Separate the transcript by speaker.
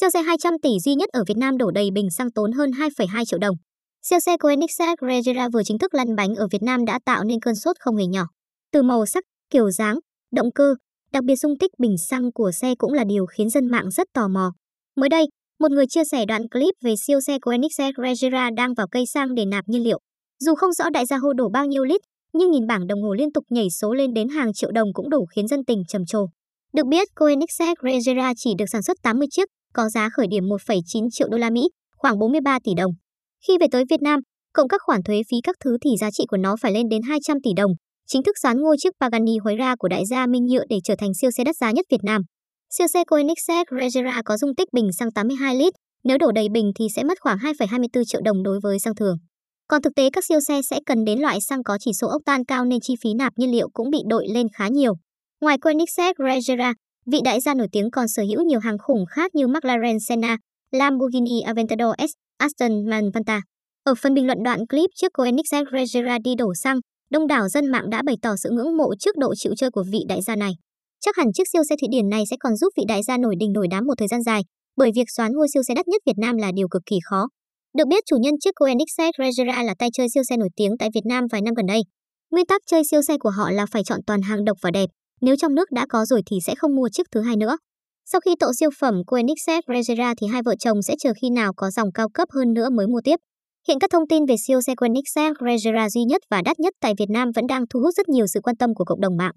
Speaker 1: Siêu xe 200 tỷ duy nhất ở Việt Nam đổ đầy bình xăng tốn hơn 2,2 triệu đồng. Siêu xe Koenigsegg Regera vừa chính thức lăn bánh ở Việt Nam đã tạo nên cơn sốt không hề nhỏ. Từ màu sắc, kiểu dáng, động cơ, đặc biệt dung tích bình xăng của xe cũng là điều khiến dân mạng rất tò mò. Mới đây, một người chia sẻ đoạn clip về siêu xe Koenigsegg Regera đang vào cây xăng để nạp nhiên liệu. Dù không rõ đại gia hô đổ bao nhiêu lít, nhưng nhìn bảng đồng hồ liên tục nhảy số lên đến hàng triệu đồng cũng đủ khiến dân tình trầm trồ. Được biết, Koenigsegg Regera chỉ được sản xuất 80 chiếc, có giá khởi điểm 1,9 triệu đô la Mỹ, khoảng 43 tỷ đồng. Khi về tới Việt Nam, cộng các khoản thuế phí các thứ thì giá trị của nó phải lên đến 200 tỷ đồng, chính thức dán ngôi chiếc Pagani Huayra của đại gia Minh Nhựa để trở thành siêu xe đắt giá nhất Việt Nam. Siêu xe Koenigsegg Regera có dung tích bình xăng 82 lít, nếu đổ đầy bình thì sẽ mất khoảng 2,24 triệu đồng đối với xăng thường. Còn thực tế các siêu xe sẽ cần đến loại xăng có chỉ số ốc tan cao nên chi phí nạp nhiên liệu cũng bị đội lên khá nhiều. Ngoài Koenigsegg Regera, vị đại gia nổi tiếng còn sở hữu nhiều hàng khủng khác như McLaren Senna, Lamborghini Aventador S, Aston Martin Ở phần bình luận đoạn clip trước Koenigsegg Regera đi đổ xăng, đông đảo dân mạng đã bày tỏ sự ngưỡng mộ trước độ chịu chơi của vị đại gia này. Chắc hẳn chiếc siêu xe Thụy Điển này sẽ còn giúp vị đại gia nổi đình nổi đám một thời gian dài, bởi việc xoán ngôi siêu xe đắt nhất Việt Nam là điều cực kỳ khó. Được biết chủ nhân chiếc Koenigsegg Regera là tay chơi siêu xe nổi tiếng tại Việt Nam vài năm gần đây. Nguyên tắc chơi siêu xe của họ là phải chọn toàn hàng độc và đẹp, nếu trong nước đã có rồi thì sẽ không mua chiếc thứ hai nữa. Sau khi tậu siêu phẩm Koenigsegg Regera thì hai vợ chồng sẽ chờ khi nào có dòng cao cấp hơn nữa mới mua tiếp. Hiện các thông tin về siêu xe Koenigsegg Regera duy nhất và đắt nhất tại Việt Nam vẫn đang thu hút rất nhiều sự quan tâm của cộng đồng mạng.